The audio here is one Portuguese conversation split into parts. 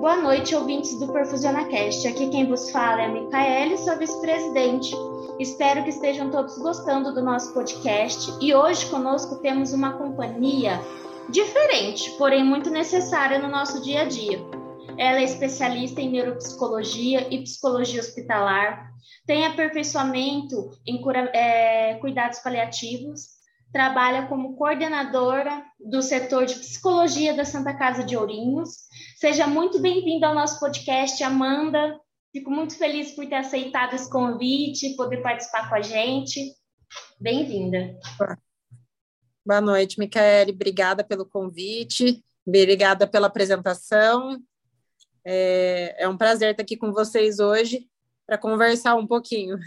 Boa noite, ouvintes do PerfusionaCast. Aqui quem vos fala é a Micaele, sua vice-presidente. Espero que estejam todos gostando do nosso podcast e hoje conosco temos uma companhia diferente, porém muito necessária no nosso dia a dia. Ela é especialista em neuropsicologia e psicologia hospitalar, tem aperfeiçoamento em cura, é, cuidados paliativos, trabalha como coordenadora do setor de psicologia da Santa Casa de Ourinhos. Seja muito bem-vinda ao nosso podcast, Amanda. Fico muito feliz por ter aceitado esse convite, poder participar com a gente. Bem-vinda. Boa noite, Micaele. Obrigada pelo convite, obrigada pela apresentação. É, é um prazer estar aqui com vocês hoje para conversar um pouquinho.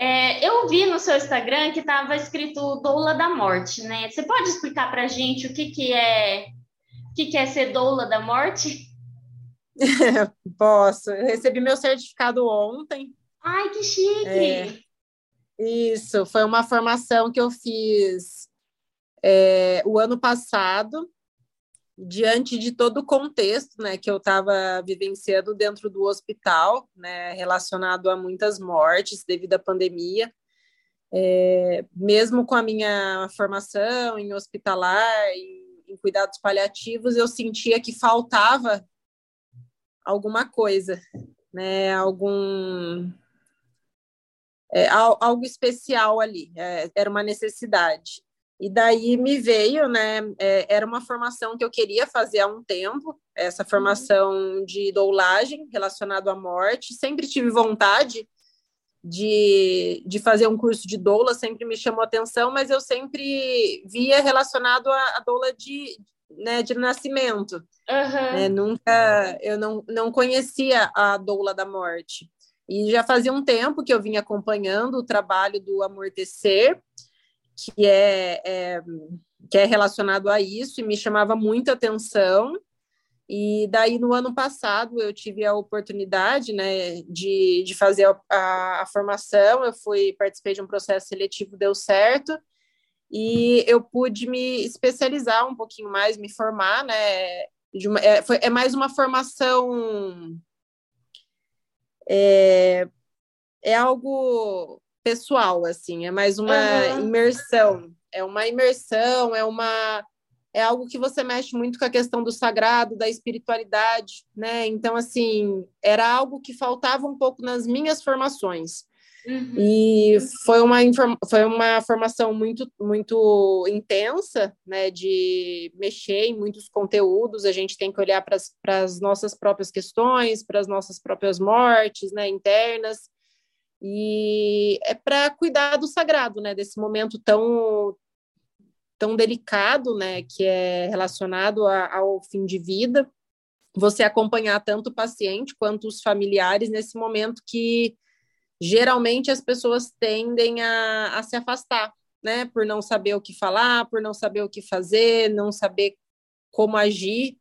É, eu vi no seu Instagram que estava escrito doula da morte, né? Você pode explicar para a gente o que, que é o que, que é ser doula da morte? Posso. Eu recebi meu certificado ontem. Ai, que chique! É, isso, foi uma formação que eu fiz é, o ano passado diante de todo o contexto né, que eu estava vivenciando dentro do hospital, né, relacionado a muitas mortes devido à pandemia, é, mesmo com a minha formação em hospitalar, em, em cuidados paliativos, eu sentia que faltava alguma coisa, né, algum é, algo especial ali, é, era uma necessidade. E daí me veio, né? É, era uma formação que eu queria fazer há um tempo, essa formação de doulagem relacionado à morte. Sempre tive vontade de, de fazer um curso de doula, sempre me chamou atenção, mas eu sempre via relacionado à, à doula de, né, de nascimento. Uhum. Né? Nunca, eu não, não conhecia a doula da morte. E já fazia um tempo que eu vinha acompanhando o trabalho do Amortecer, que é, é, que é relacionado a isso e me chamava muita atenção. E daí, no ano passado, eu tive a oportunidade né, de, de fazer a, a, a formação, eu fui, participei de um processo seletivo, deu certo, e eu pude me especializar um pouquinho mais, me formar, né, uma, é, foi, é mais uma formação, é, é algo pessoal, assim, é mais uma uhum. imersão. É uma imersão, é uma é algo que você mexe muito com a questão do sagrado, da espiritualidade, né? Então, assim, era algo que faltava um pouco nas minhas formações. Uhum. E foi uma, foi uma formação muito, muito intensa, né? De mexer em muitos conteúdos, a gente tem que olhar para as nossas próprias questões, para as nossas próprias mortes, né? Internas e é para cuidar do sagrado, né, desse momento tão tão delicado, né, que é relacionado a, ao fim de vida. Você acompanhar tanto o paciente quanto os familiares nesse momento que geralmente as pessoas tendem a, a se afastar, né, por não saber o que falar, por não saber o que fazer, não saber como agir.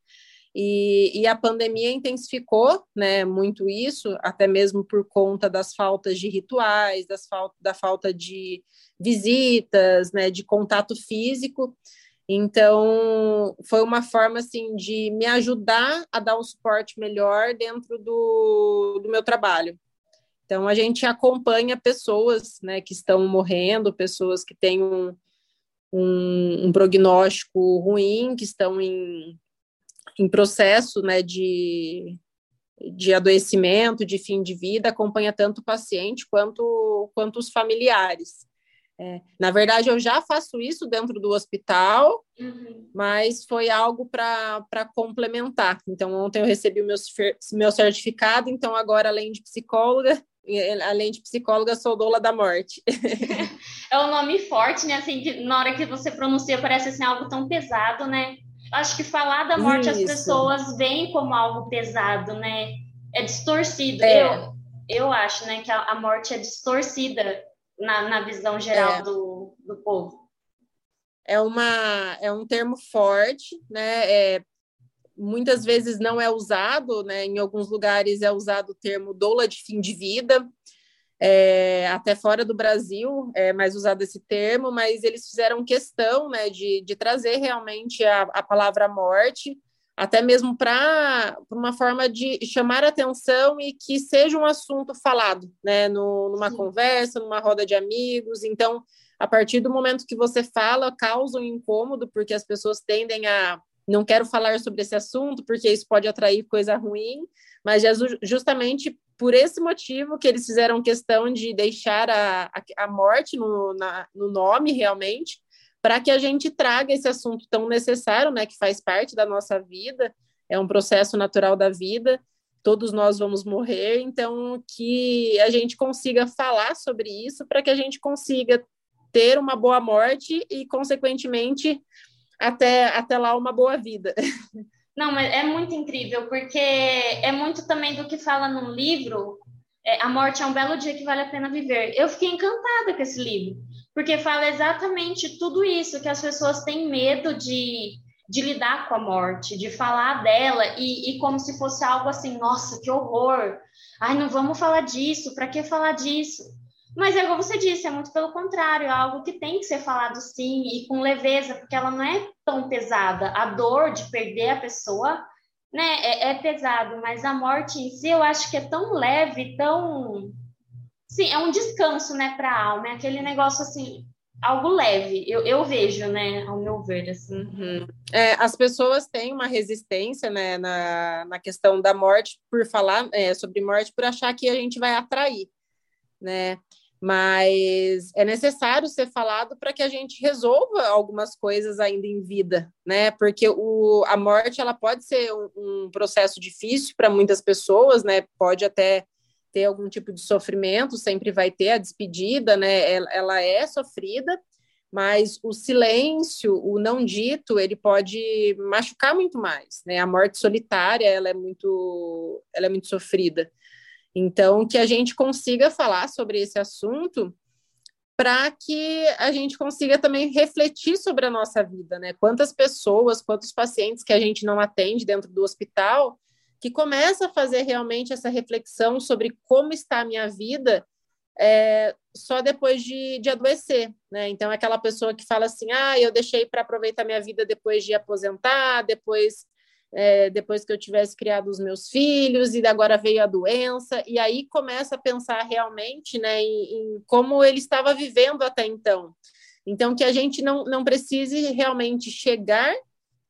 E, e, a pandemia intensificou né, muito isso, até mesmo por conta das faltas de rituais, das fal da falta de visitas, né, de contato físico. Então, foi uma forma assim de me ajudar a dar um suporte melhor dentro do, do meu trabalho. Então, a gente acompanha pessoas né, que estão morrendo, pessoas que têm um, um, um prognóstico ruim, que estão em em processo né, de, de adoecimento, de fim de vida, acompanha tanto o paciente quanto, quanto os familiares. É, na verdade, eu já faço isso dentro do hospital, uhum. mas foi algo para complementar. Então, ontem eu recebi o meu, meu certificado, então agora, além de psicóloga, além de psicóloga, sou doula da morte. é um nome forte, né? Assim, na hora que você pronuncia, parece assim, algo tão pesado, né? Acho que falar da morte Isso. as pessoas vem como algo pesado, né? É distorcido. É. Eu, eu acho, né, que a, a morte é distorcida na, na visão geral é. do, do povo. É, uma, é um termo forte, né? É, muitas vezes não é usado, né? Em alguns lugares é usado o termo doula de fim de vida, é, até fora do Brasil é mais usado esse termo, mas eles fizeram questão né, de, de trazer realmente a, a palavra morte, até mesmo para uma forma de chamar atenção e que seja um assunto falado, né, no, numa Sim. conversa, numa roda de amigos. Então, a partir do momento que você fala, causa um incômodo, porque as pessoas tendem a não quero falar sobre esse assunto, porque isso pode atrair coisa ruim, mas é justamente por esse motivo que eles fizeram questão de deixar a, a, a morte no, na, no nome realmente, para que a gente traga esse assunto tão necessário, né, que faz parte da nossa vida, é um processo natural da vida, todos nós vamos morrer, então que a gente consiga falar sobre isso para que a gente consiga ter uma boa morte e, consequentemente, até, até lá uma boa vida. Não, mas é muito incrível, porque é muito também do que fala num livro, é, A Morte é um Belo Dia que Vale a Pena Viver. Eu fiquei encantada com esse livro, porque fala exatamente tudo isso, que as pessoas têm medo de, de lidar com a morte, de falar dela, e, e como se fosse algo assim, nossa, que horror! Ai, não vamos falar disso, para que falar disso? Mas é como você disse, é muito pelo contrário, é algo que tem que ser falado sim e com leveza, porque ela não é tão pesada. A dor de perder a pessoa né, é, é pesado, mas a morte em si eu acho que é tão leve, tão Sim, é um descanso, né, para a alma, é aquele negócio assim, algo leve, eu, eu vejo, né, ao meu ver, assim. Uhum. É, as pessoas têm uma resistência, né, na, na questão da morte, por falar é, sobre morte, por achar que a gente vai atrair, né, mas é necessário ser falado para que a gente resolva algumas coisas ainda em vida, né, porque o, a morte, ela pode ser um, um processo difícil para muitas pessoas, né, pode até ter algum tipo de sofrimento, sempre vai ter a despedida, né? Ela, ela é sofrida, mas o silêncio, o não dito, ele pode machucar muito mais, né? A morte solitária, ela é muito, ela é muito sofrida. Então, que a gente consiga falar sobre esse assunto para que a gente consiga também refletir sobre a nossa vida, né? Quantas pessoas, quantos pacientes que a gente não atende dentro do hospital que começa a fazer realmente essa reflexão sobre como está a minha vida é, só depois de, de adoecer, né? Então, aquela pessoa que fala assim, ah, eu deixei para aproveitar minha vida depois de aposentar, depois, é, depois que eu tivesse criado os meus filhos, e agora veio a doença, e aí começa a pensar realmente, né, em, em como ele estava vivendo até então. Então, que a gente não, não precise realmente chegar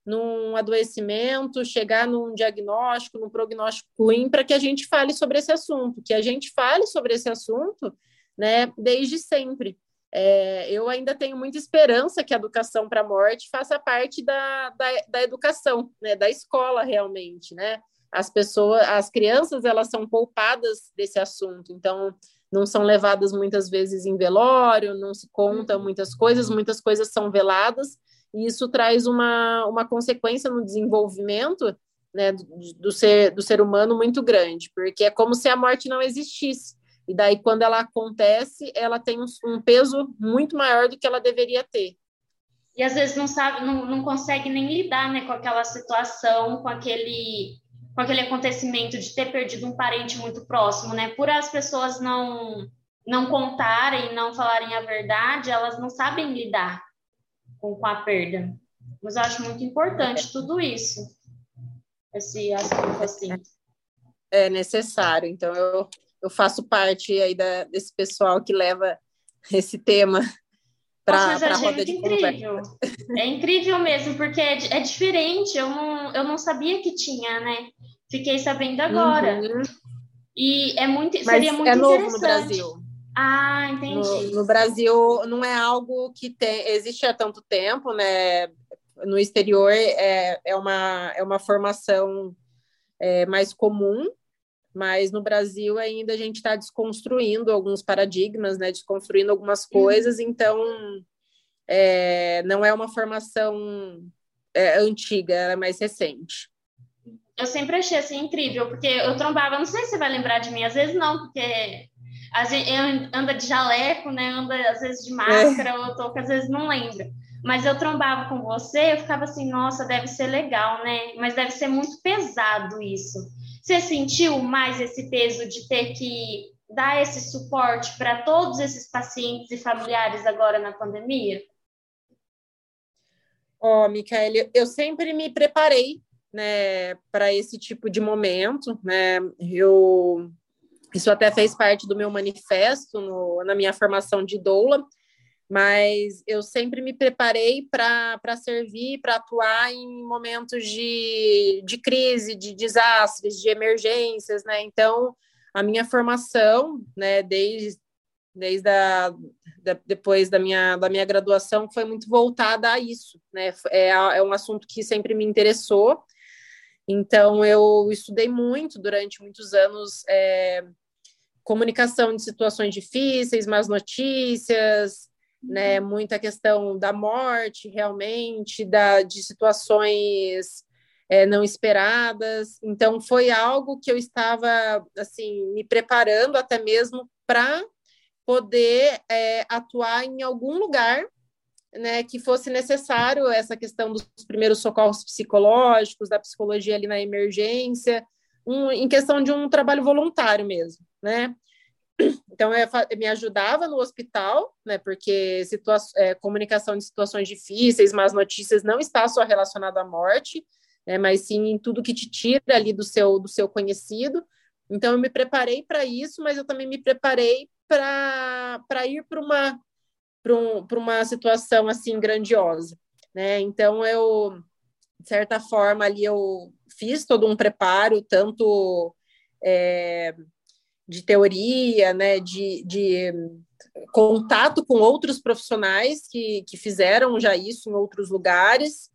num adoecimento, chegar num diagnóstico, num prognóstico ruim, para que a gente fale sobre esse assunto, que a gente fale sobre esse assunto, né, desde sempre. É, eu ainda tenho muita esperança que a educação para a morte faça parte da, da, da educação, né, da escola realmente, né? As pessoas, as crianças, elas são poupadas desse assunto, então não são levadas muitas vezes em velório, não se contam uhum. muitas coisas, muitas coisas são veladas, e isso traz uma, uma consequência no desenvolvimento né, do, do, ser, do ser humano muito grande, porque é como se a morte não existisse. E daí, quando ela acontece, ela tem um, peso muito maior do que ela deveria ter. E às vezes não sabe, não, não consegue nem lidar né, com aquela situação, com aquele, com aquele acontecimento de ter perdido um parente muito próximo, né? Por as pessoas não não contarem, não falarem a verdade, elas não sabem lidar com, com a perda. Mas eu acho muito importante tudo isso, esse assunto assim. É necessário, então eu, eu faço parte aí da, desse pessoal que leva esse tema para a roda de incrível. conversa. É incrível mesmo, porque é, é, diferente, eu não, eu não sabia que tinha, né? Fiquei sabendo agora. Uhum. E é muito, Mas seria muito é novo no Brasil. Ah, entendi. No, no, Brasil não é algo que tem, existe há tanto tempo, né? No exterior é, é, uma, é uma formação é, mais comum, mas no Brasil ainda a gente está desconstruindo alguns paradigmas, né? Desconstruindo algumas coisas, uhum. então é, não é uma formação é, antiga, ela é mais recente. Eu sempre achei assim incrível, porque eu trombava, não sei se você vai lembrar de mim, às vezes não, porque a gente anda de jaleco, né? Anda às vezes de máscara, é. ou touca, às vezes não lembra. Mas eu trombava com você, eu ficava assim, nossa, deve ser legal, né? Mas deve ser muito pesado isso. Você sentiu mais esse peso de ter que dar esse suporte para todos esses pacientes e familiares agora na pandemia? Ó, oh, Micaele, eu sempre me preparei né, para esse tipo de momento, né? Eu isso até fez parte do meu manifesto no, na minha formação de doula, mas eu sempre me preparei para servir, para atuar em momentos de, de crise, de desastres, de emergências, né? Então, a minha formação, né, desde, desde a, da, depois da minha, da minha graduação, foi muito voltada a isso, né? É, é um assunto que sempre me interessou. Então, eu estudei muito durante muitos anos é, comunicação de situações difíceis, más notícias, né? Muita questão da morte, realmente, da, de situações é, não esperadas. Então, foi algo que eu estava, assim, me preparando até mesmo para poder é, atuar em algum lugar né, que fosse necessário essa questão dos primeiros socorros psicológicos, da psicologia ali na emergência, um, em questão de um trabalho voluntário mesmo, né? Então, eu, me ajudava no hospital, né, porque é, comunicação de situações difíceis, más notícias, não está só relacionada à morte, né, mas sim em tudo que te tira ali do seu, do seu conhecido. Então, eu me preparei para isso, mas eu também me preparei para ir para uma, um, uma situação assim grandiosa. Né? Então, eu, de certa forma, ali eu fiz todo um preparo, tanto. É, de teoria, né, de, de contato com outros profissionais que, que fizeram já isso em outros lugares,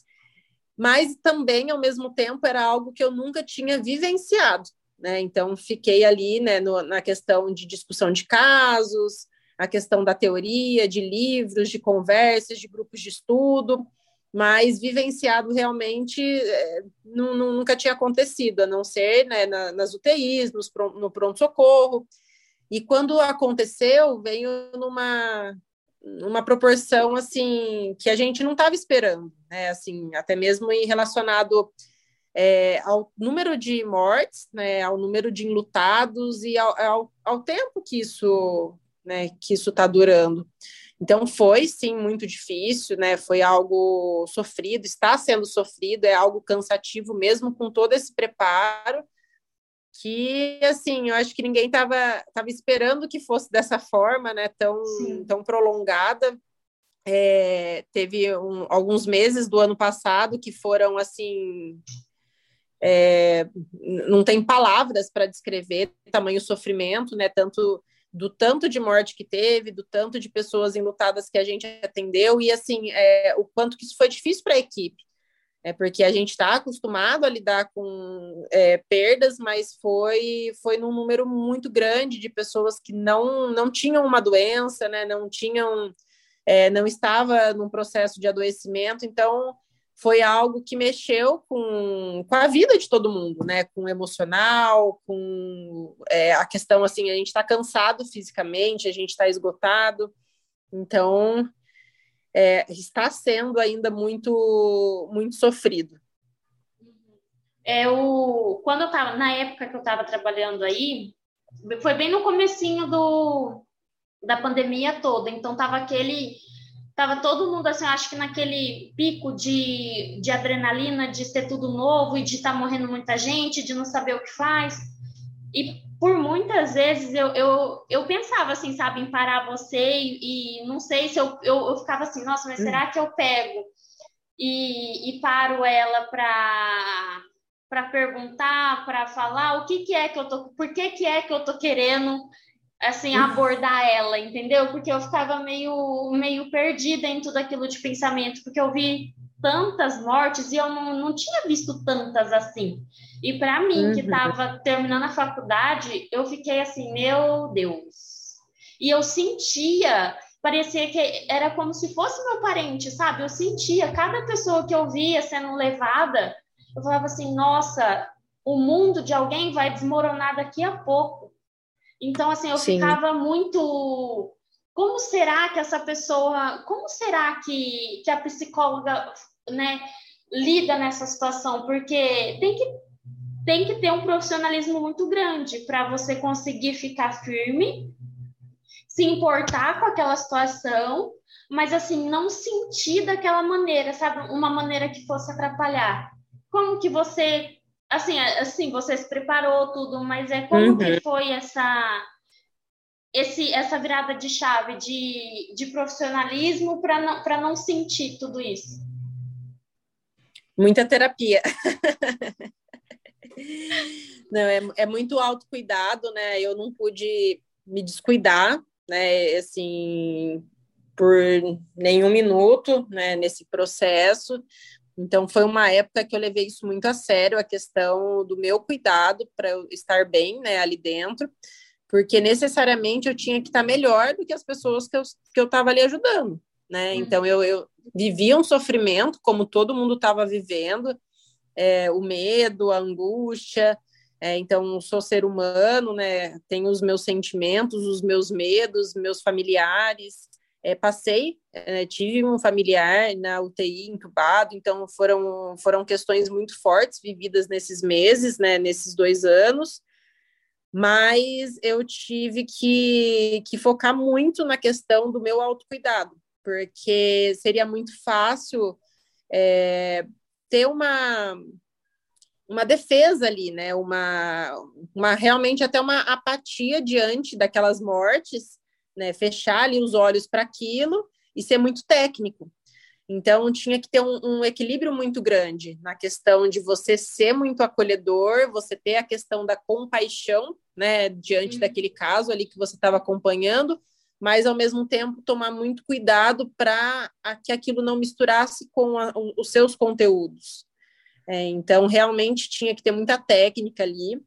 mas também, ao mesmo tempo, era algo que eu nunca tinha vivenciado. Né? Então, fiquei ali né, no, na questão de discussão de casos, a questão da teoria, de livros, de conversas, de grupos de estudo, mas vivenciado realmente é, nunca tinha acontecido, a não ser né, na, nas UTIs, nos, no pronto-socorro. E quando aconteceu, veio numa, proporção assim que a gente não estava esperando, né? Assim, até mesmo em relacionado é, ao número de mortes, né, ao número de enlutados e ao, ao, ao tempo que isso, né, que isso está durando. Então foi sim muito difícil, né? Foi algo sofrido, está sendo sofrido, é algo cansativo mesmo com todo esse preparo. Que assim, eu acho que ninguém estava tava esperando que fosse dessa forma, né? Tão, tão prolongada. É, teve um, alguns meses do ano passado que foram assim é, não tem palavras para descrever tamanho sofrimento, né? Tanto do tanto de morte que teve, do tanto de pessoas enlutadas que a gente atendeu, e assim, é, o quanto que isso foi difícil para a equipe. É porque a gente está acostumado a lidar com é, perdas, mas foi foi num número muito grande de pessoas que não, não tinham uma doença, né, não tinham, é, não estava num processo de adoecimento, então foi algo que mexeu com, com a vida de todo mundo, né? Com o emocional, com é, a questão assim, a gente está cansado fisicamente, a gente está esgotado, então é, está sendo ainda muito muito sofrido. É o quando eu estava na época que eu estava trabalhando aí, foi bem no comecinho do da pandemia toda, então tava aquele Tava todo mundo, assim, acho que naquele pico de, de adrenalina, de ser tudo novo e de estar tá morrendo muita gente, de não saber o que faz. E por muitas vezes eu, eu, eu pensava, assim, sabe, em parar você e, e não sei se eu, eu, eu ficava assim, nossa, mas será que eu pego e, e paro ela para para perguntar, para falar o que, que é que eu tô, por que, que é que eu tô querendo assim abordar ela, entendeu? Porque eu ficava meio meio perdida em tudo aquilo de pensamento, porque eu vi tantas mortes e eu não, não tinha visto tantas assim. E para mim, uhum. que estava terminando a faculdade, eu fiquei assim, meu Deus. E eu sentia, parecia que era como se fosse meu parente, sabe? Eu sentia cada pessoa que eu via sendo levada, eu falava assim, nossa, o mundo de alguém vai desmoronar daqui a pouco. Então, assim, eu Sim. ficava muito. Como será que essa pessoa. Como será que, que a psicóloga né, lida nessa situação? Porque tem que, tem que ter um profissionalismo muito grande para você conseguir ficar firme, se importar com aquela situação, mas assim, não sentir daquela maneira, sabe? Uma maneira que fosse atrapalhar. como que você, assim, assim, você se preparou tudo, mas é como uhum. que foi essa esse, essa virada de chave de, de profissionalismo para não, não sentir tudo isso? Muita terapia. não, é, é muito autocuidado, né? Eu não pude me descuidar, né? Assim, por nenhum minuto, né? Nesse processo. Então, foi uma época que eu levei isso muito a sério, a questão do meu cuidado para eu estar bem, né? Ali dentro porque necessariamente eu tinha que estar melhor do que as pessoas que eu que eu estava ali ajudando, né? Uhum. Então eu, eu vivia um sofrimento como todo mundo estava vivendo, é, o medo, a angústia. É, então sou ser humano, né? Tenho os meus sentimentos, os meus medos, meus familiares. É, passei, é, tive um familiar na UTI entubado, então foram foram questões muito fortes vividas nesses meses, né? Nesses dois anos mas eu tive que, que focar muito na questão do meu autocuidado, porque seria muito fácil é, ter uma, uma defesa ali, né? Uma, uma realmente até uma apatia diante daquelas mortes, né? Fechar ali os olhos para aquilo e ser muito técnico. Então, tinha que ter um, um, equilíbrio muito grande na questão de você ser muito acolhedor, você ter a questão da compaixão, né, diante uhum. daquele caso ali que você estava acompanhando, mas ao mesmo tempo tomar muito cuidado para que aquilo não misturasse com a, os seus conteúdos. É, então, realmente tinha que ter muita técnica ali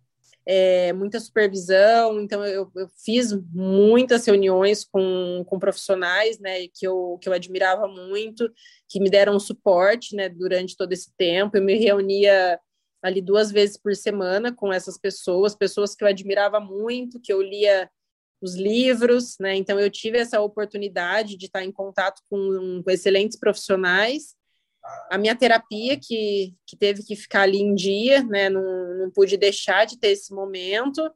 é, muita supervisão, então eu, eu, fiz muitas reuniões com, com profissionais, né, que eu, que eu admirava muito, que me deram suporte, né, durante todo esse tempo, eu me reunia ali duas vezes por semana com essas pessoas, pessoas que eu admirava muito, que eu lia os livros, né, então eu tive essa oportunidade de estar em contato com, com excelentes profissionais, a minha terapia, que, que teve que ficar ali em dia, né? Não, não pude deixar de ter esse momento.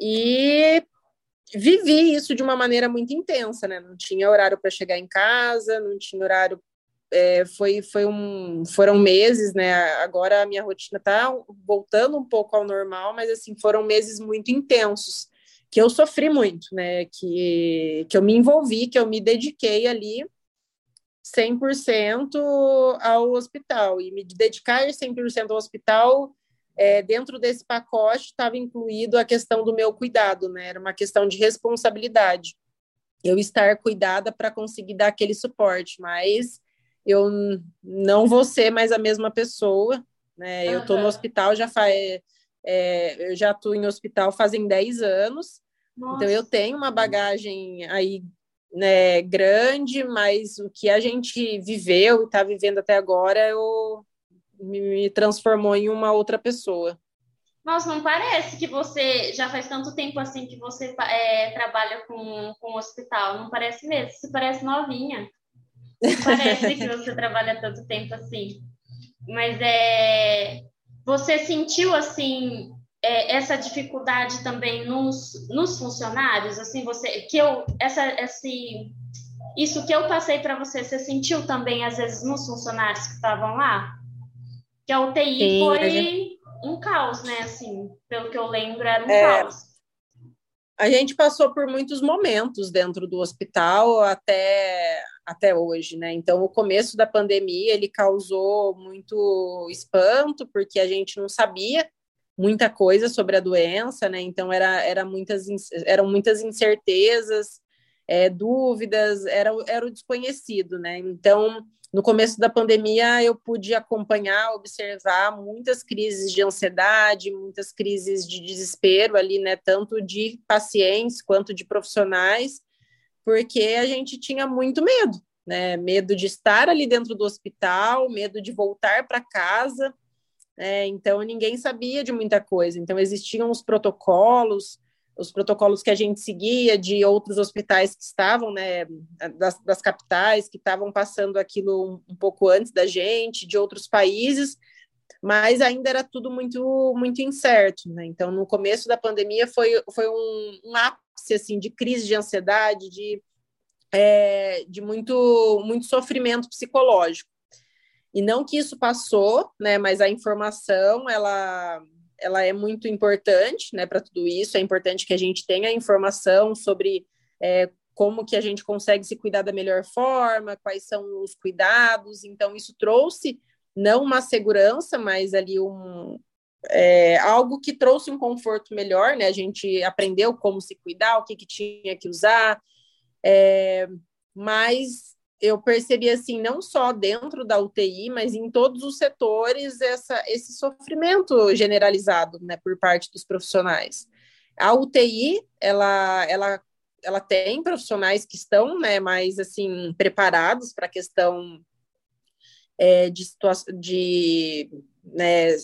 E vivi isso de uma maneira muito intensa, né? Não tinha horário para chegar em casa, não tinha horário. É, foi, foi um, foram meses, né? Agora a minha rotina está voltando um pouco ao normal, mas assim foram meses muito intensos que eu sofri muito, né? Que, que eu me envolvi, que eu me dediquei ali 100% ao hospital e me dedicar 100% ao hospital é, dentro desse pacote estava incluído a questão do meu cuidado, né? Era uma questão de responsabilidade. Eu estar cuidada para conseguir dar aquele suporte, mas eu não vou ser mais a mesma pessoa, né? Eu estou no hospital já faz é, eu já estou em hospital fazem 10 anos, Nossa. então eu tenho uma bagagem aí né, grande, mas o que a gente viveu e está vivendo até agora eu, me, me transformou em uma outra pessoa. Nossa, não parece que você já faz tanto tempo assim que você é, trabalha com, com o hospital. Não parece mesmo. Você parece novinha. Não parece que você trabalha tanto tempo assim. Mas é, você sentiu assim é, essa dificuldade também nos, nos funcionários, assim, você que eu essa esse isso que eu passei para você, você sentiu também às vezes nos funcionários que estavam lá? Que a UTI Sim, foi a gente... um caos, né? Assim, pelo que eu lembro, era um é... caos. A gente passou por muitos momentos dentro do hospital até, até hoje, né? Então, o começo da pandemia ele causou muito espanto, porque a gente não sabia muita coisa sobre a doença, né? Então era, era muitas, eram muitas incertezas, é, dúvidas, era, era o desconhecido, né? Então, no começo da pandemia, eu pude acompanhar, observar muitas crises de ansiedade, muitas crises de desespero ali, né? Tanto de pacientes quanto de profissionais, porque a gente tinha muito medo, né? Medo de estar ali dentro do hospital, medo de voltar para casa, é, então ninguém sabia de muita coisa. Então existiam os protocolos, os protocolos que a gente seguia de outros hospitais que estavam, né, das, das capitais, que estavam passando aquilo um, um, pouco antes da gente, de outros países, mas ainda era tudo muito muito incerto, né? Então no começo da pandemia foi, foi um, um ápice assim de crise de ansiedade, de é, de muito muito sofrimento psicológico. E não que isso passou, né? Mas a informação, ela, ela é muito importante, né? Para tudo isso, é importante que a gente tenha informação sobre é, como que a gente consegue se cuidar da melhor forma, quais são os cuidados. Então, isso trouxe não uma segurança, mas ali um, é, algo que trouxe um conforto melhor, né? A gente aprendeu como se cuidar, o que, que tinha que usar, é, mas eu percebi assim, não só dentro da UTI, mas em todos os setores, essa, esse sofrimento generalizado, né, por parte dos profissionais. A UTI, ela, ela, ela tem profissionais que estão, né, mais assim preparados para a questão é, de, de né,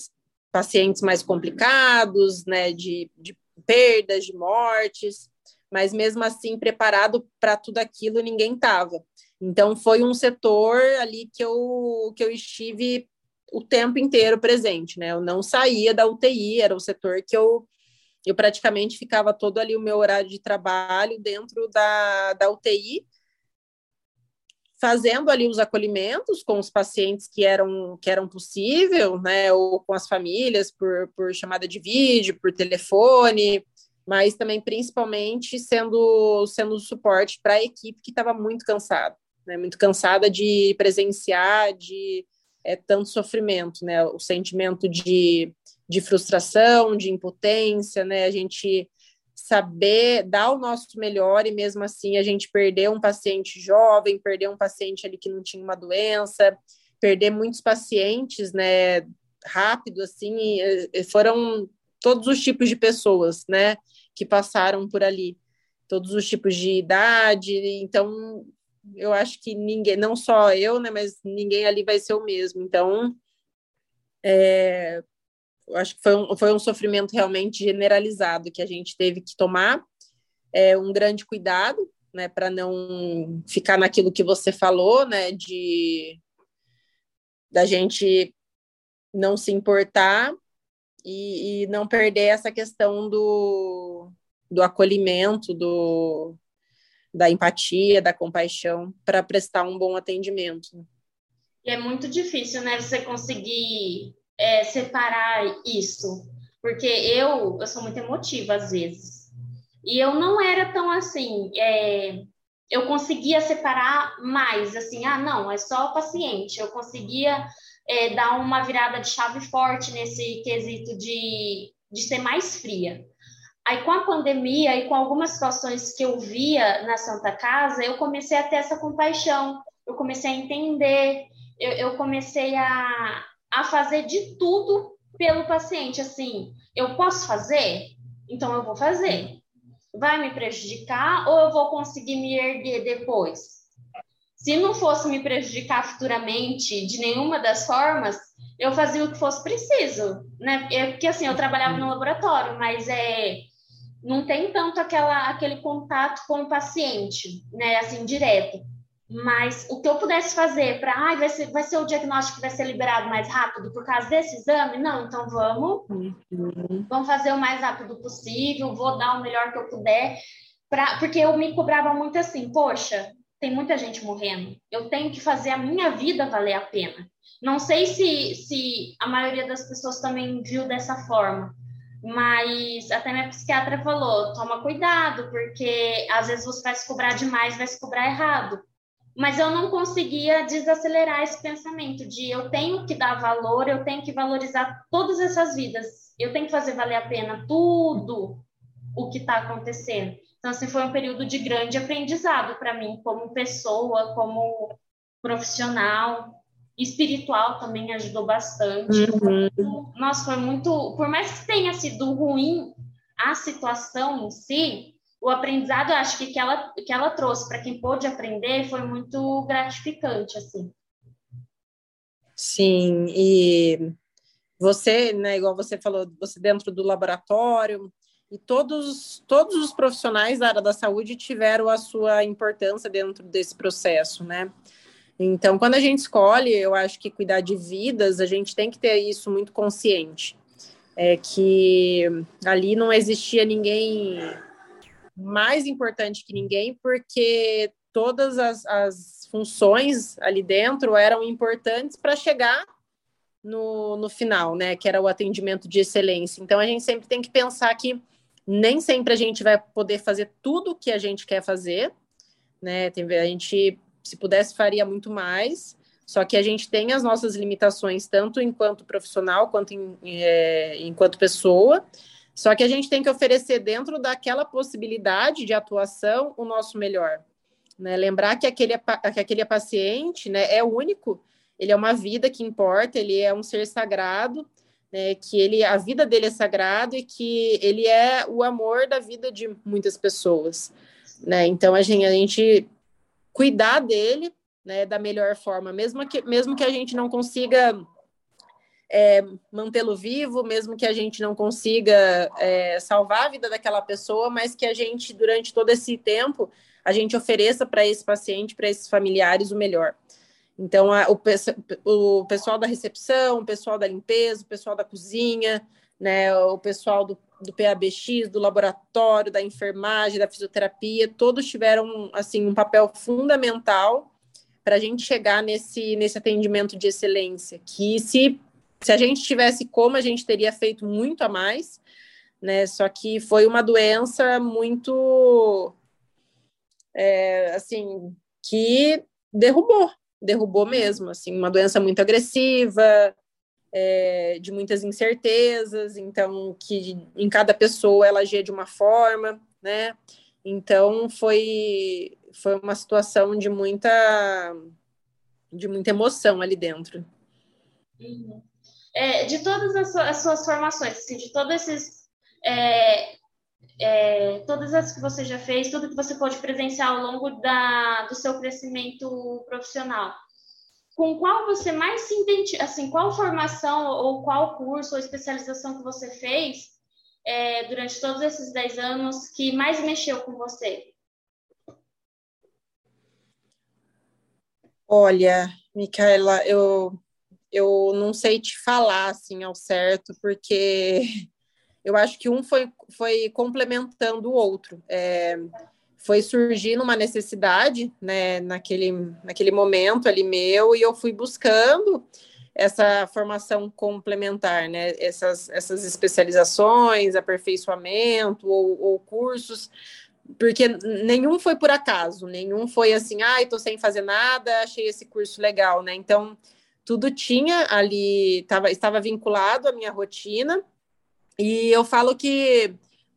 pacientes mais complicados, né, de, de perdas, de mortes, mas mesmo assim preparado para tudo aquilo ninguém estava. Então foi um setor ali que eu que eu estive o tempo inteiro presente, né? Eu não saía da UTI, era o setor que eu eu praticamente ficava todo ali o meu horário de trabalho dentro da, da UTI fazendo ali os acolhimentos com os pacientes que eram que eram possível, né, ou com as famílias por, por chamada de vídeo, por telefone, mas também principalmente sendo sendo suporte para a equipe que estava muito cansada, né, muito cansada de presenciar de é, tanto sofrimento, né, o sentimento de, de frustração, de impotência, né, a gente saber dar o nosso melhor e mesmo assim a gente perder um paciente jovem, perder um paciente ali que não tinha uma doença, perder muitos pacientes, né, rápido assim, foram todos os tipos de pessoas, né, que passaram por ali, todos os tipos de idade, então eu acho que ninguém, não só eu, né, mas ninguém ali vai ser o mesmo, então é, eu acho que foi um, foi um sofrimento realmente generalizado que a gente teve que tomar. É, um grande cuidado, né, para não ficar naquilo que você falou, né, de da gente não se importar e, e não perder essa questão do, do acolhimento, do, da empatia, da compaixão, para prestar um bom atendimento. E é muito difícil, né, você conseguir é, separar isso, porque eu, eu sou muito emotiva às vezes, e eu não era tão assim, é, eu conseguia separar mais, assim, ah, não, é só o paciente, eu conseguia é, dar uma virada de chave forte nesse quesito de, de ser mais fria. Aí, com a pandemia e com algumas situações que eu via na Santa Casa, eu comecei a ter essa compaixão, eu comecei a entender, eu, eu comecei a, a fazer de tudo pelo paciente. Assim, eu posso fazer? Então eu vou fazer. Vai me prejudicar ou eu vou conseguir me erguer depois? Se não fosse me prejudicar futuramente de nenhuma das formas, eu fazia o que fosse preciso, né? É porque assim, eu trabalhava no laboratório, mas é não tem tanto aquela, aquele contato com o paciente, né, assim, direto. Mas o que eu pudesse fazer para, ah, vai ser, vai ser o diagnóstico que vai ser liberado mais rápido por causa desse exame? Não, então vamos, uhum. vamos fazer o mais rápido possível, vou dar o melhor que eu puder, pra, porque eu me cobrava muito assim, poxa, tem muita gente morrendo, eu tenho que fazer a minha vida valer a pena. Não sei se, se a maioria das pessoas também viu dessa forma, mas até minha psiquiatra falou: toma cuidado, porque às vezes você vai se cobrar demais, vai se cobrar errado mas eu não conseguia desacelerar esse pensamento de eu tenho que dar valor, eu tenho que valorizar todas essas vidas, eu tenho que fazer valer a pena tudo o que está acontecendo. Então, assim, foi um período de grande aprendizado para mim, como pessoa, como profissional. Espiritual também ajudou bastante. Uhum. Nossa, foi muito. Por mais que tenha sido ruim a situação em si, o aprendizado, eu acho que que ela, que ela trouxe para quem pôde aprender foi muito gratificante, assim. Sim, e você, né, igual você falou, você dentro do laboratório, e todos, todos os profissionais da área da saúde tiveram a sua importância dentro desse processo, né? Então, quando a gente escolhe, eu acho que cuidar de vidas, a gente tem que ter isso muito consciente. É que ali não existia ninguém mais importante que ninguém, porque todas as, as funções ali dentro eram importantes para chegar no, no final, né? Que era o atendimento de excelência. Então a gente sempre tem que pensar que nem sempre a gente vai poder fazer tudo o que a gente quer fazer, né? Tem, a gente, se pudesse, faria muito mais. Só que a gente tem as nossas limitações, tanto enquanto profissional quanto em, é, enquanto pessoa. Só que a gente tem que oferecer dentro daquela possibilidade de atuação o nosso melhor. Né? Lembrar que aquele, que aquele paciente né, é único, ele é uma vida que importa, ele é um ser sagrado, né, que ele, a vida dele é sagrada e que ele é o amor da vida de muitas pessoas. Né? Então, a gente, a gente cuidar dele né, da melhor forma, mesmo que, mesmo que a gente não consiga é, mantê-lo vivo, mesmo que a gente não consiga é, salvar a vida daquela pessoa, mas que a gente, durante todo esse tempo, a gente ofereça para esse paciente, para esses familiares, o melhor. Então, a, o, o, pessoal da recepção, o pessoal da limpeza, o pessoal da cozinha, né, o pessoal do, do PABX, do laboratório, da enfermagem, da fisioterapia, todos tiveram assim um papel fundamental para a gente chegar nesse, nesse atendimento de excelência, que se, se a gente tivesse como, a gente teria feito muito a mais, né? Só que foi uma doença muito, é, assim, que derrubou, derrubou mesmo, assim, uma doença muito agressiva, é, de muitas incertezas, então, que em cada pessoa ela agia de uma forma, né? Então, foi, foi uma situação de muita de muita emoção ali dentro. É, de todas as, as, suas formações, assim, de todos esses é, é, todas as que você já fez, tudo que você pode presenciar ao longo da, do seu crescimento profissional, com qual você mais se identifica, assim, qual formação ou qual curso ou especialização que você fez é, durante todos esses 10 anos que mais mexeu com você? Olha, Micaela, eu, eu não sei te falar assim ao certo, porque eu acho que um foi, foi complementando o outro. É, foi surgindo uma necessidade, né, naquele, naquele momento ali meu, e eu fui buscando essa formação complementar, né, essas, essas especializações, aperfeiçoamento ou, ou cursos porque nenhum foi por acaso, nenhum foi assim, ah, tô sem fazer nada, achei esse curso legal, né? Então, tudo tinha ali, tava, estava vinculado à minha rotina, e eu falo que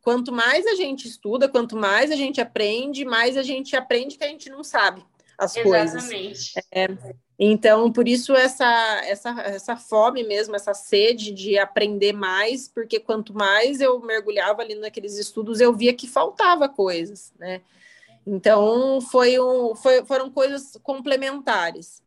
quanto mais a gente estuda, quanto mais a gente aprende, mais a gente aprende que a gente não sabe as Exatamente. coisas. Exatamente. É, então, por isso essa, essa, essa fome mesmo, essa sede de aprender mais, porque quanto mais eu mergulhava ali naqueles estudos, eu via que faltava coisas, né? Então, foi um, foi, foram coisas complementares,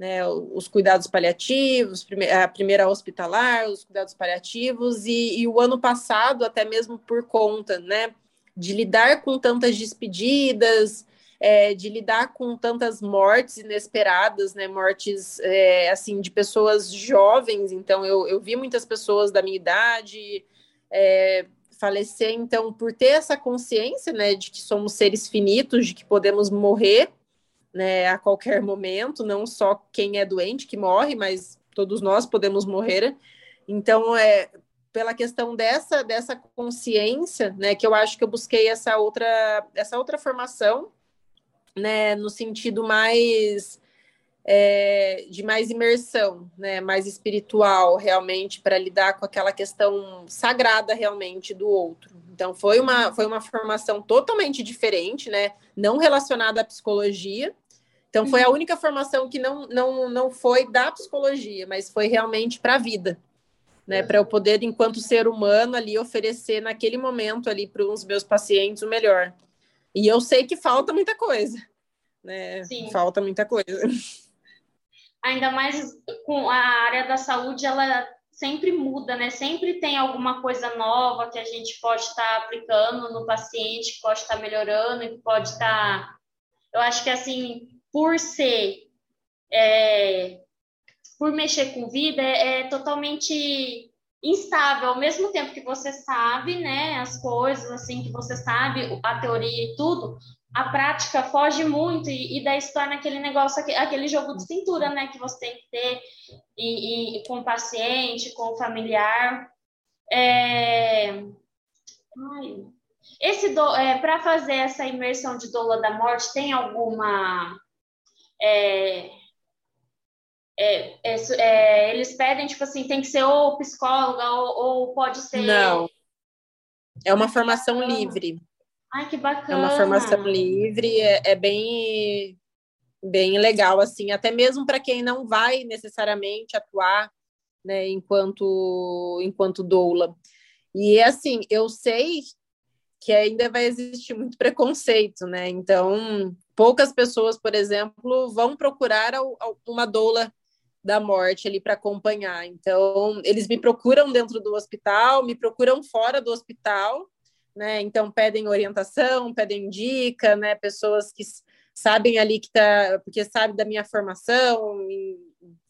né? Os cuidados paliativos, a primeira hospitalar, os cuidados paliativos, e, e o ano passado, até mesmo por conta, né? De lidar com tantas despedidas, é, de lidar com tantas mortes inesperadas, né? Mortes é, assim de pessoas jovens. Então eu, eu vi muitas pessoas da minha idade é, falecer. Então, por ter essa consciência, né, de que somos seres finitos, de que podemos morrer, né, a qualquer momento, não só quem é doente que morre, mas todos nós podemos morrer. Então, é pela questão dessa dessa consciência, né, que eu acho que eu busquei essa outra essa outra formação né, no sentido mais é, de mais imersão, né, mais espiritual, realmente, para lidar com aquela questão sagrada realmente do outro. Então, foi uma, foi uma formação totalmente diferente, né, não relacionada à psicologia. Então, foi a uhum. única formação que não, não, não foi da psicologia, mas foi realmente para a vida. Né, para eu poder, enquanto ser humano, ali oferecer naquele momento ali para os meus pacientes o melhor. E eu sei que falta muita coisa, né? Sim. Falta muita coisa. Ainda mais com a área da saúde, ela sempre muda, né? Sempre tem alguma coisa nova que a gente pode estar tá aplicando no paciente, que pode estar tá melhorando, que pode estar. Tá... Eu acho que assim, por ser, é... por mexer com vida, é, é totalmente instável, ao mesmo tempo que você sabe, né, as coisas assim que você sabe, a teoria e tudo, a prática foge muito e, e daí se torna aquele negócio, aquele jogo de cintura, né, que você tem que ter e, e com o paciente, com o familiar. É... Ai. Esse do... é, para fazer essa imersão de doula da morte, tem alguma é, é, é, é, eles pedem, tipo assim, tem que ser ou psicóloga ou, ou pode ser. Não. É uma formação livre. Ai, que bacana. É uma formação livre, é, é bem, bem legal, assim, até mesmo para quem não vai necessariamente atuar né, enquanto, enquanto doula. E assim, eu sei que ainda vai existir muito preconceito, né? Então, poucas pessoas, por exemplo, vão procurar uma doula da morte ali para acompanhar. Então, eles me procuram dentro do hospital, me procuram fora do hospital, né? Então, pedem orientação, pedem dica, né? Pessoas que sabem ali que tá, porque sabe da minha formação,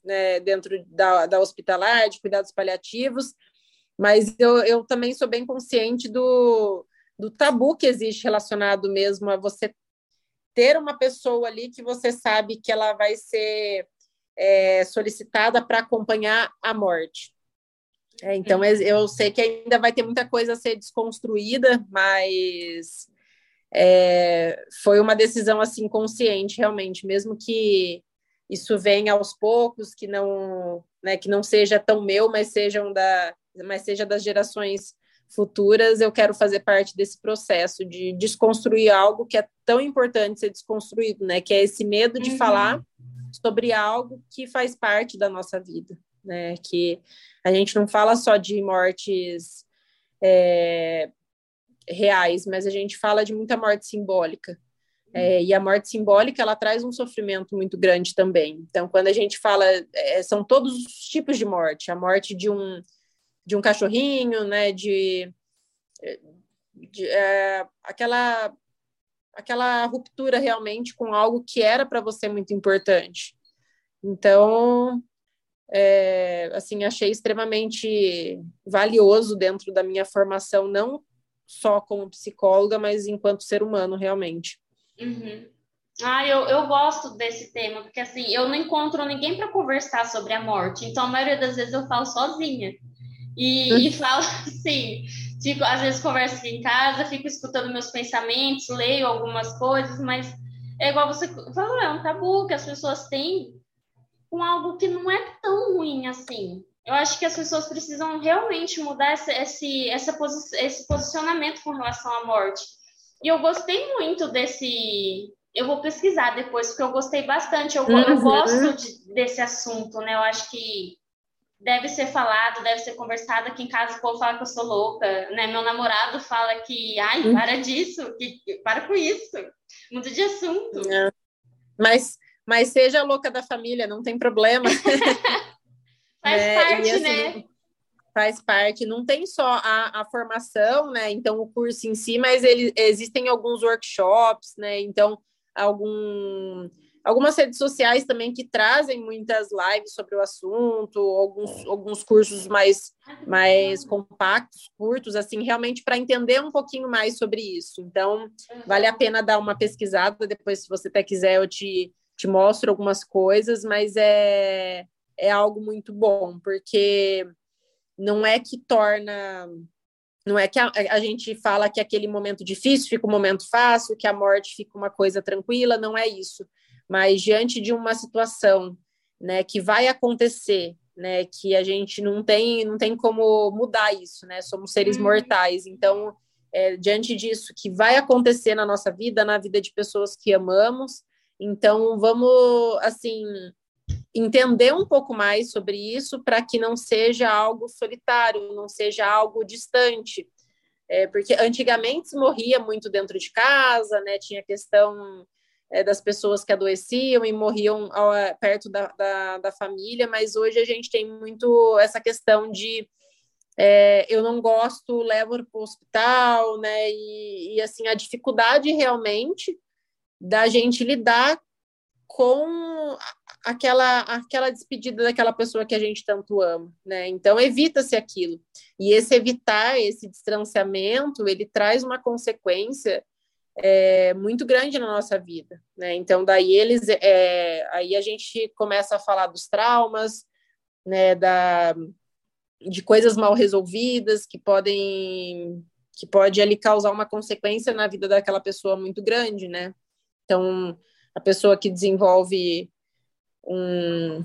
né, dentro da, da hospitalar, de cuidados paliativos, mas eu, eu também sou bem consciente do, do tabu que existe relacionado mesmo a você ter uma pessoa ali que você sabe que ela vai ser é, solicitada para acompanhar a morte. É, então, eu sei que ainda vai ter muita coisa a ser desconstruída, mas é, foi uma decisão assim consciente, realmente, mesmo que isso venha aos poucos, que não, né, que não seja tão meu, mas sejam da, mas seja das gerações futuras, eu quero fazer parte desse processo de desconstruir algo que é tão importante ser desconstruído, né? Que é esse medo de uhum. falar sobre algo que faz parte da nossa vida, né? Que a gente não fala só de mortes é, reais, mas a gente fala de muita morte simbólica. É, e a morte simbólica ela traz um sofrimento muito grande também. Então, quando a gente fala, é, são todos os tipos de morte: a morte de um de um cachorrinho, né? De, de é, aquela aquela ruptura realmente com algo que era para você muito importante. Então, é, assim, achei extremamente valioso dentro da minha formação, não só como psicóloga, mas enquanto ser humano, realmente. Uhum. Ah, eu, eu gosto desse tema, porque assim, eu não encontro ninguém para conversar sobre a morte, então a maioria das vezes eu falo sozinha. E, e falo assim, Fico, às vezes converso aqui em casa, fico escutando meus pensamentos, leio algumas coisas, mas é igual você falou, é um tabu que as pessoas têm com algo que não é tão ruim assim. Eu acho que as pessoas precisam realmente mudar esse, esse, essa posi esse posicionamento com relação à morte. E eu gostei muito desse. Eu vou pesquisar depois, porque eu gostei bastante. Eu, uhum. eu gosto de, desse assunto, né? Eu acho que deve ser falado, deve ser conversado. Aqui em casa o povo fala que eu sou louca, né? Meu namorado fala que, ai, hum. para disso, que, para com isso, muda de assunto. É. Mas, mas seja louca da família, não tem problema. Faz é, parte, assim, né? Faz parte, não tem só a, a formação, né? Então, o curso em si, mas ele, existem alguns workshops, né? Então, algum algumas redes sociais também que trazem muitas lives sobre o assunto, alguns, alguns cursos mais, mais compactos, curtos, assim, realmente para entender um pouquinho mais sobre isso. Então, vale a pena dar uma pesquisada, depois, se você até quiser, eu te, te mostro algumas coisas, mas é, é algo muito bom, porque não é que torna não é que a, a, gente fala que aquele momento difícil fica um momento fácil, que a morte fica uma coisa tranquila, não é isso mas diante de uma situação né, que vai acontecer, né, que a gente não tem, não tem como mudar isso, né, somos seres uhum. mortais, então, é, diante disso que vai acontecer na nossa vida, na vida de pessoas que amamos, então vamos, assim, entender um pouco mais sobre isso para que não seja algo solitário, não seja algo distante, é, porque antigamente se morria muito dentro de casa, né, tinha questão é, das pessoas que adoeciam e morriam ao, é, perto da, da, da, família, mas hoje a gente tem muito essa questão de é, eu não gosto, levo para o hospital, né? E, e, assim, a dificuldade realmente da gente lidar com aquela aquela despedida daquela pessoa que a gente tanto ama, né? Então evita-se aquilo. E esse evitar, esse distanciamento, ele traz uma consequência é, muito grande na nossa vida, né? Então daí eles, é, aí a gente começa a falar dos traumas, né? Da de coisas mal resolvidas que podem que pode ali causar uma consequência na vida daquela pessoa muito grande, né? Então a pessoa que desenvolve um,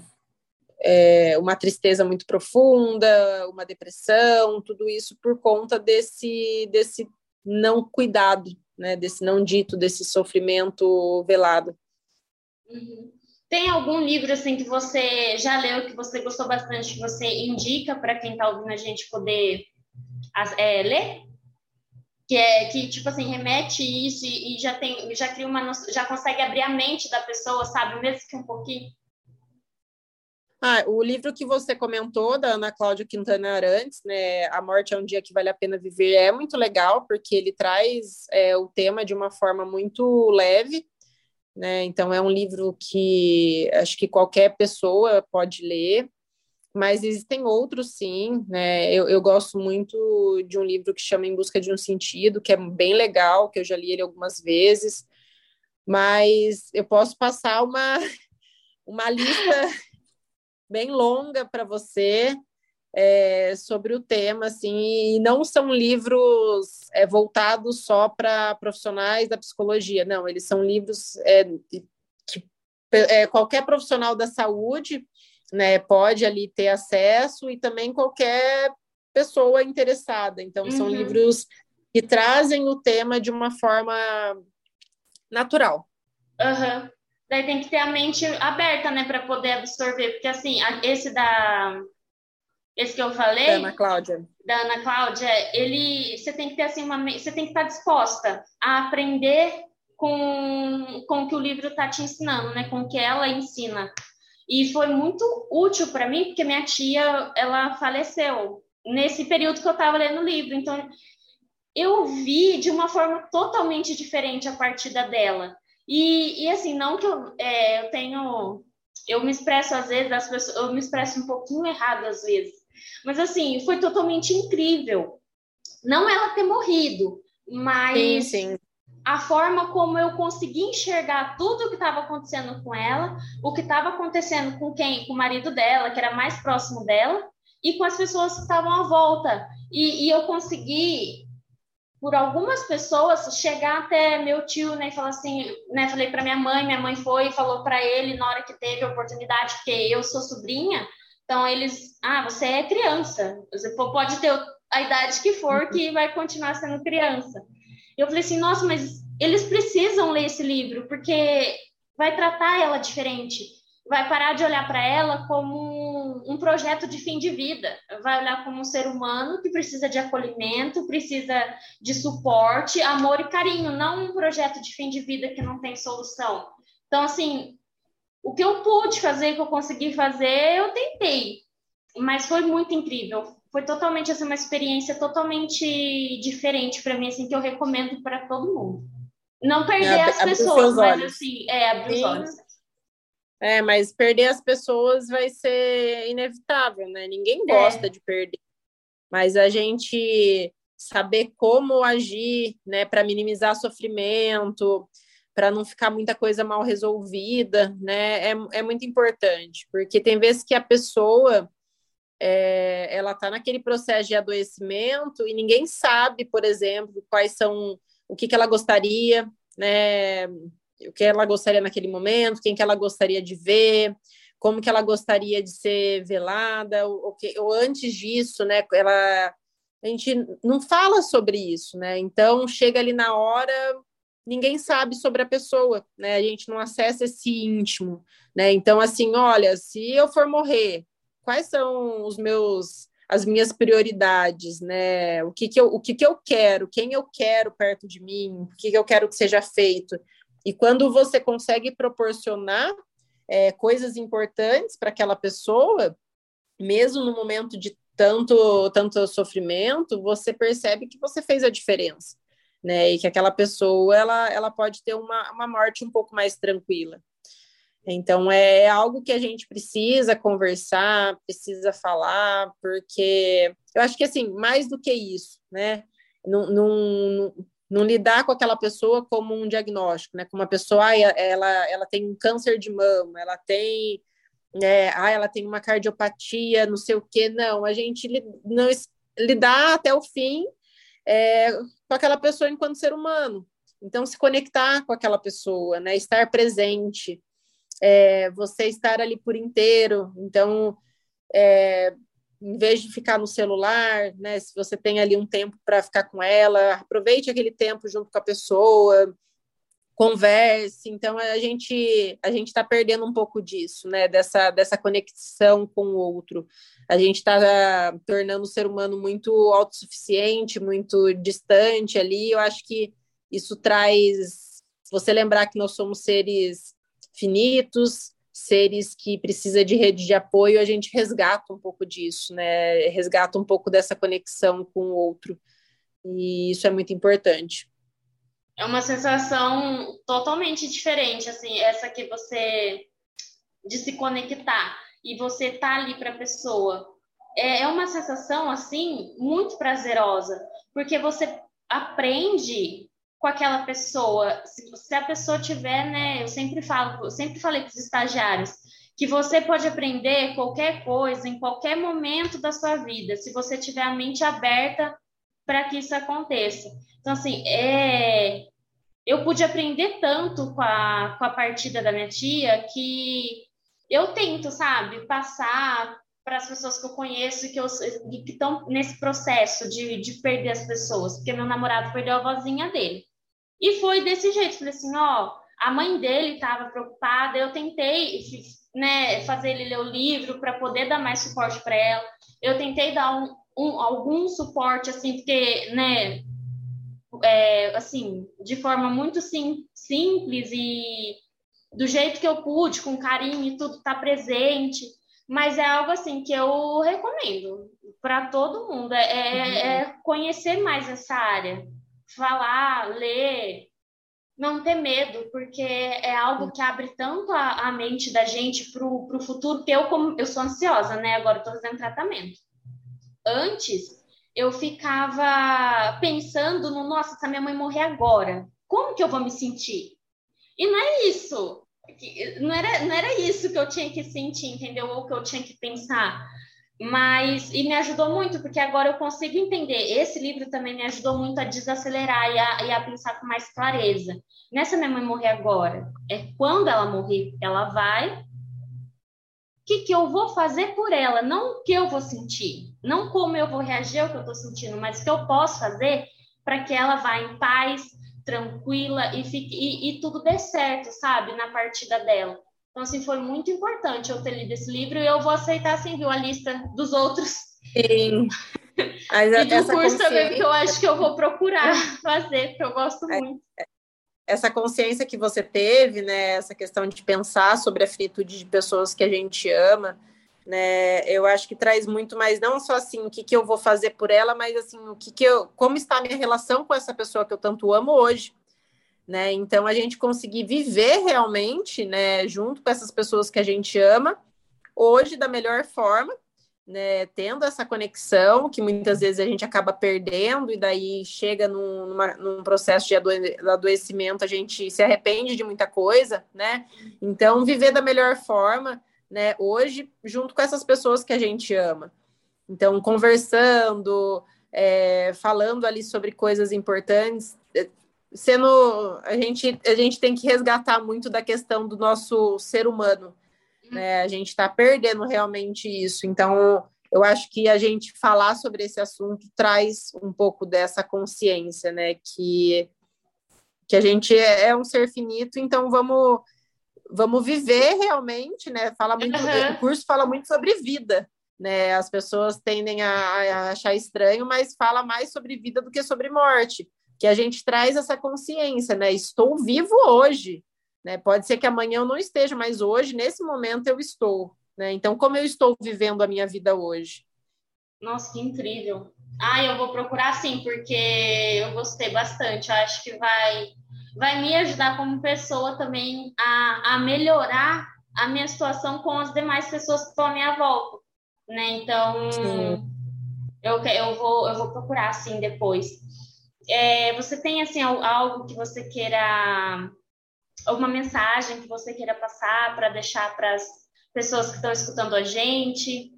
é, uma tristeza muito profunda, uma depressão, tudo isso por conta desse, desse não cuidado, né, desse não dito, desse sofrimento velado. Uhum. Tem algum livro assim que você já leu, que você gostou bastante, que você indica para quem está ouvindo a gente poder é, ler? Que é que tipo assim remete isso e, e já tem, já cria uma, já consegue abrir a mente da pessoa, sabe, mesmo que um pouquinho. Ah, o livro que você comentou, da Ana Cláudia Quintana Arantes, né, A Morte é um Dia que Vale a Pena Viver, é muito legal, porque ele traz é, o tema de uma forma muito leve, né, então é um livro que acho que qualquer pessoa pode ler, mas existem outros sim, né, eu, eu gosto muito de um livro que chama Em Busca de um Sentido, que é bem legal, que eu já li ele algumas vezes, mas eu posso passar uma, uma lista bem longa para você é, sobre o tema, assim, e não são livros é, voltados só para profissionais da psicologia, não, eles são livros é, que é, qualquer profissional da saúde né, pode ali ter acesso e também qualquer pessoa interessada. Então, são uhum. livros que trazem o tema de uma forma natural. Uhum. Daí tem que ter a mente aberta, né, para poder absorver, porque assim, esse da esse que eu falei, da Ana Cláudia, da Ana Cláudia, ele você tem que ter assim uma você tem que estar disposta a aprender com com o que o livro está te ensinando, né, com o que ela ensina. E foi muito útil para mim, porque minha tia, ela faleceu nesse período que eu estava lendo o livro, então eu vi de uma forma totalmente diferente a partida dela. E, e assim, não que eu, é, eu tenho. Eu me expresso às vezes, as pessoas, eu me expresso um pouquinho errado às vezes. Mas assim, foi totalmente incrível. Não ela ter morrido, mas sim, sim. a forma como eu consegui enxergar tudo o que estava acontecendo com ela, o que estava acontecendo com quem? Com o marido dela, que era mais próximo dela, e com as pessoas que estavam à volta. E, e eu consegui por algumas pessoas chegar até meu tio, né, e falar assim, né, falei para minha mãe, minha mãe foi e falou para ele na hora que teve a oportunidade, porque eu sou sobrinha, então eles, ah, você é criança, você pode ter a idade que for que vai continuar sendo criança. Eu falei assim, nossa, mas eles precisam ler esse livro porque vai tratar ela diferente vai parar de olhar para ela como um, projeto de fim de vida, vai olhar como um ser humano que precisa de acolhimento, precisa de suporte, amor e carinho, não um projeto de fim de vida que não tem solução. Então, assim, o que eu pude fazer, o que eu consegui fazer, eu tentei, mas foi muito incrível. Foi totalmente assim, uma experiência totalmente diferente para mim, assim, que eu recomendo para todo mundo. Não perder é, as pessoas, mas assim, é, abrir os olhos. É, mas perder as pessoas vai ser inevitável, né? Ninguém é. gosta é. de perder. Mas a gente saber como agir, né, para minimizar sofrimento, para não ficar muita coisa mal resolvida, né, é, é muito importante, porque tem vezes que a pessoa é, ela está naquele processo de adoecimento e ninguém sabe, por exemplo, quais são o que, que ela gostaria, né, o que ela gostaria naquele momento, quem que ela gostaria de ver, como que ela gostaria de ser velada, ou, que, ou antes disso, né? Ela, a gente não fala sobre isso, né? Então chega ali na hora, ninguém sabe sobre a pessoa, né? A gente não acessa esse íntimo, né? Então assim, olha, se eu for morrer, quais são os meus as minhas prioridades, né? O que que eu, o que que eu quero, quem eu quero perto de mim, o que que eu quero que seja feito. E quando você consegue proporcionar é, coisas importantes para aquela pessoa, mesmo no momento de tanto, tanto sofrimento, você percebe que você fez a diferença, né? E que aquela pessoa ela, ela pode ter uma, uma morte um pouco mais tranquila. Então, é algo que a gente precisa conversar, precisa falar, porque eu acho que, assim, mais do que isso, né? Não, não, não lidar com aquela pessoa como um diagnóstico, né? Como uma pessoa, ela, ela tem um câncer de mama, ela tem, né? ah, ela tem uma cardiopatia, não sei o quê. Não, a gente não lidar até o fim é, com aquela pessoa enquanto ser humano. Então, se conectar com aquela pessoa, né? Estar presente, é, você estar ali por inteiro. Então, é, em vez de ficar no celular, né? Se você tem ali um tempo para ficar com ela, aproveite aquele tempo junto com a pessoa, converse. Então a gente a gente está perdendo um pouco disso, né? Dessa dessa conexão com o outro. A gente está tornando o ser humano muito autossuficiente, muito distante ali. Eu acho que isso traz você lembrar que nós somos seres finitos, seres que precisa de rede de apoio, a gente resgata um pouco disso, né? Resgata um pouco dessa conexão com o outro. E isso é muito importante. É uma sensação totalmente diferente, assim, essa que você de se conectar e você tá ali para a pessoa. É, é uma sensação assim muito prazerosa, porque você aprende com aquela pessoa. Se, se a pessoa tiver, né? Eu sempre falo, eu sempre falei para os estagiários que você pode aprender qualquer coisa em qualquer momento da sua vida, se você tiver a mente aberta para que isso aconteça. Então, assim, é, eu pude aprender tanto com a, com a partida da minha tia que eu tento, sabe, passar para as pessoas que eu conheço que estão nesse processo de, de perder as pessoas, porque meu namorado perdeu a vozinha dele. E foi desse jeito, falei assim, ó, a mãe dele estava preocupada, eu tentei né, fazer ele ler o livro para poder dar mais suporte para ela. Eu tentei dar um, um, algum suporte, assim, porque, né, é, assim, de forma muito sim, simples e do jeito que eu pude, com carinho e tudo, tá presente. Mas é algo assim que eu recomendo para todo mundo, é, é, uhum. é conhecer mais essa área falar, ler, não ter medo, porque é algo que abre tanto a, a mente da gente para o futuro, que eu, como, eu sou ansiosa, né? Agora estou fazendo tratamento. Antes, eu ficava pensando no, nossa, se a minha mãe morrer agora, como que eu vou me sentir? E não é isso. Não era, não era isso que eu tinha que sentir, entendeu? Ou que eu tinha que pensar. Mas, e me ajudou muito, porque agora eu consigo entender. Esse livro também me ajudou muito a desacelerar e a, e a pensar com mais clareza. Nessa minha mãe morrer agora, é quando ela morrer, ela vai. O que, que eu vou fazer por ela? Não o que eu vou sentir, não como eu vou reagir ao que eu estou sentindo, mas o que eu posso fazer para que ela vá em paz, tranquila e, fique, e, e tudo dê certo, sabe, na partida dela. Então, assim, foi muito importante eu ter lido esse livro e eu vou aceitar, assim, viu, a lista dos outros. Sim. Mas e do curso também, porque eu acho que eu vou procurar fazer, porque eu gosto é, muito. Essa consciência que você teve, né, essa questão de pensar sobre a finitude de pessoas que a gente ama, né, eu acho que traz muito mais, não só assim, o que, que eu vou fazer por ela, mas assim, o que, que eu, como está a minha relação com essa pessoa que eu tanto amo hoje, né? Então a gente conseguir viver realmente, né, junto com essas pessoas que a gente ama, hoje da melhor forma, né, tendo essa conexão que muitas vezes a gente acaba perdendo e daí chega num, numa, num processo de adoecimento, a gente se arrepende de muita coisa, né? Então viver da melhor forma, né, hoje junto com essas pessoas que a gente ama. Então conversando, é, falando ali sobre coisas importantes, sendo a gente a gente tem que resgatar muito da questão do nosso ser humano né? A gente está perdendo realmente isso. Então eu acho que a gente falar sobre esse assunto traz um pouco dessa consciência né? Que que a gente é, é um ser finito então vamos vamos viver realmente né? Fala muito uhum. o curso fala muito sobre vida né? As pessoas tendem a, a achar estranho mas fala mais sobre vida do que sobre morte que a gente traz essa consciência, né? Estou vivo hoje, né? Pode ser que amanhã eu não esteja, mas hoje, nesse momento, eu estou, né? Então, como eu estou vivendo a minha vida hoje? Nossa, que incrível! Ah, eu vou procurar sim, porque eu gostei bastante. Eu acho que vai, vai me ajudar como pessoa também a, a melhorar a minha situação com as demais pessoas que estão à minha volta, né? Então, eu, eu, vou, eu vou procurar, assim, depois. É, você tem, assim, algo que você queira, alguma mensagem que você queira passar para deixar para as pessoas que estão escutando a gente?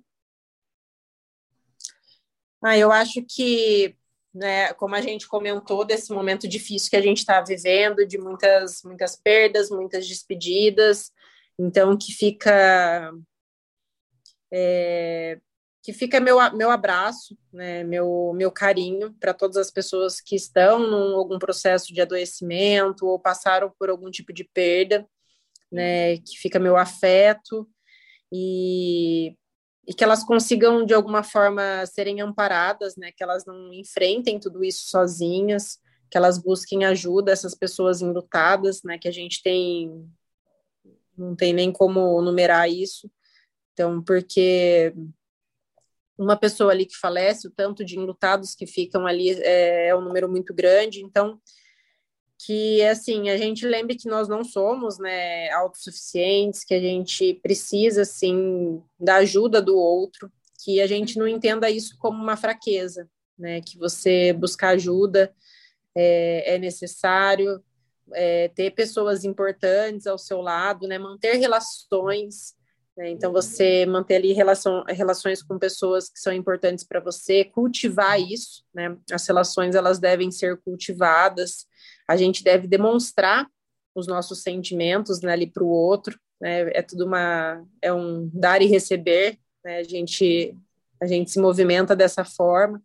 Ah, eu acho que, né, como a gente comentou, desse momento difícil que a gente está vivendo, de muitas, muitas perdas, muitas despedidas, então que fica é, que fica meu, meu abraço, né, meu, meu carinho para todas as pessoas que estão em algum processo de adoecimento ou passaram por algum tipo de perda, né, que fica meu afeto e e que elas consigam de alguma forma serem amparadas, né, que elas não enfrentem tudo isso sozinhas, que elas busquem ajuda essas pessoas enlutadas, né, que a gente tem não tem nem como numerar isso. Então, porque uma pessoa ali que falece, o tanto de enlutados que ficam ali é, é um número muito grande, então que assim a gente lembre que nós não somos né autossuficientes que a gente precisa assim da ajuda do outro que a gente não entenda isso como uma fraqueza né que você buscar ajuda é, é necessário é, ter pessoas importantes ao seu lado né manter relações né? então você manter ali relação, relações com pessoas que são importantes para você cultivar isso né? As relações elas devem ser cultivadas. A gente deve demonstrar os nossos sentimentos né, ali para o outro, né, é tudo uma, é um dar e receber, né, a gente, a gente se movimenta dessa forma,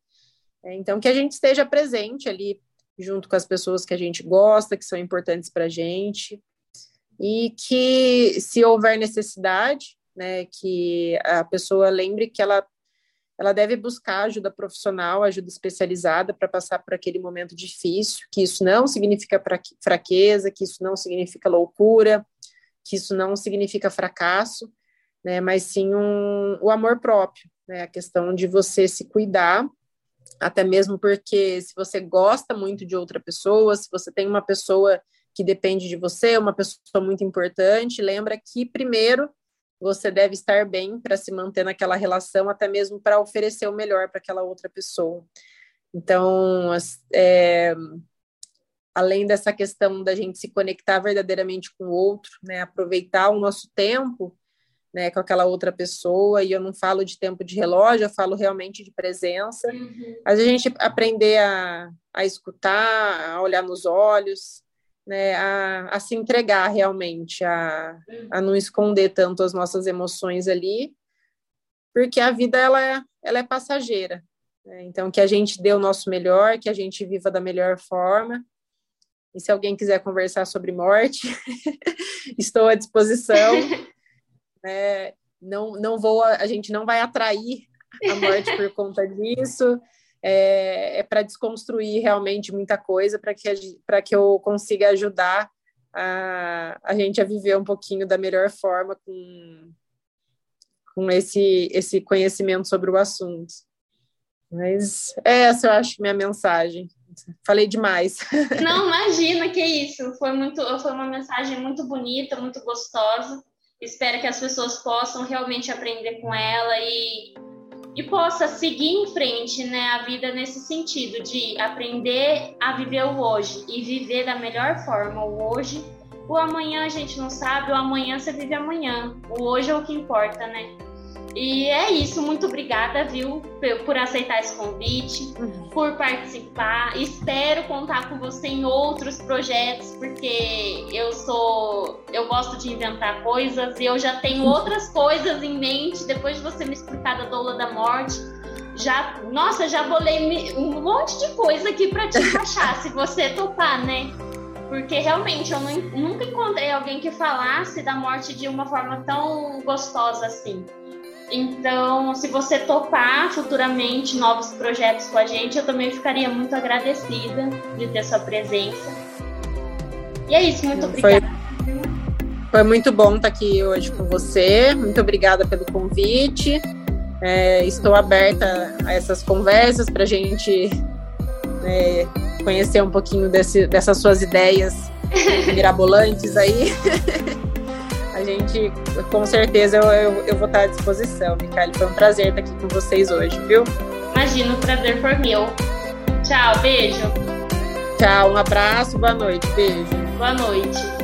é, então que a gente esteja presente ali junto com as pessoas que a gente gosta, que são importantes para a gente, e que se houver necessidade, né, que a pessoa lembre que ela ela deve buscar ajuda profissional, ajuda especializada para passar por aquele momento difícil, que isso não significa fraqueza, que isso não significa loucura, que isso não significa fracasso, né, mas sim um, o amor próprio, né, a questão de você se cuidar, até mesmo porque se você gosta muito de outra pessoa, se você tem uma pessoa que depende de você, uma pessoa muito importante, lembra que primeiro você deve estar bem para se manter naquela relação, até mesmo para oferecer o melhor para aquela outra pessoa. Então, é, além dessa questão da gente se conectar verdadeiramente com o outro, né, aproveitar o nosso tempo, né, com aquela outra pessoa, e eu não falo de tempo de relógio, eu falo realmente de presença, uhum. a gente aprender a, a escutar, a olhar nos olhos, né, a, a se entregar realmente, a, a não esconder tanto as nossas emoções ali, porque a vida ela é, ela é passageira. Né? Então, que a gente dê o nosso melhor, que a gente viva da melhor forma. E se alguém quiser conversar sobre morte, estou à disposição. né? Não, não vou, a gente não vai atrair a morte por conta disso é, é para desconstruir realmente muita coisa para que, que eu consiga ajudar a, a gente a viver um pouquinho da melhor forma com, com esse, esse conhecimento sobre o assunto. Mas essa eu acho minha mensagem. Falei demais. Não, imagina que isso. Foi muito, foi uma mensagem muito bonita, muito gostosa. Espero que as pessoas possam realmente aprender com ela e e possa seguir em frente né, a vida nesse sentido de aprender a viver o hoje e viver da melhor forma o hoje. O amanhã a gente não sabe, o amanhã você vive amanhã. O hoje é o que importa, né? E é isso, muito obrigada, viu, por aceitar esse convite, uhum. por participar. Espero contar com você em outros projetos, porque eu sou, eu gosto de inventar coisas e eu já tenho outras coisas em mente. Depois de você me explicar da doula da morte, já, nossa, já bolei um monte de coisa aqui para te encaixar, se você topar, né? Porque realmente eu nunca encontrei alguém que falasse da morte de uma forma tão gostosa assim. Então, se você topar futuramente novos projetos com a gente, eu também ficaria muito agradecida de ter sua presença. E é isso, muito obrigada. Foi, foi muito bom estar aqui hoje com você. Muito obrigada pelo convite. É, estou aberta a essas conversas para a gente é, conhecer um pouquinho desse, dessas suas ideias mirabolantes aí. a gente, com certeza, eu, eu, eu vou estar à disposição, Micaele. Foi um prazer estar aqui com vocês hoje, viu? Imagino, o prazer foi meu. Tchau, beijo. Tchau, um abraço, boa noite, beijo. Boa noite.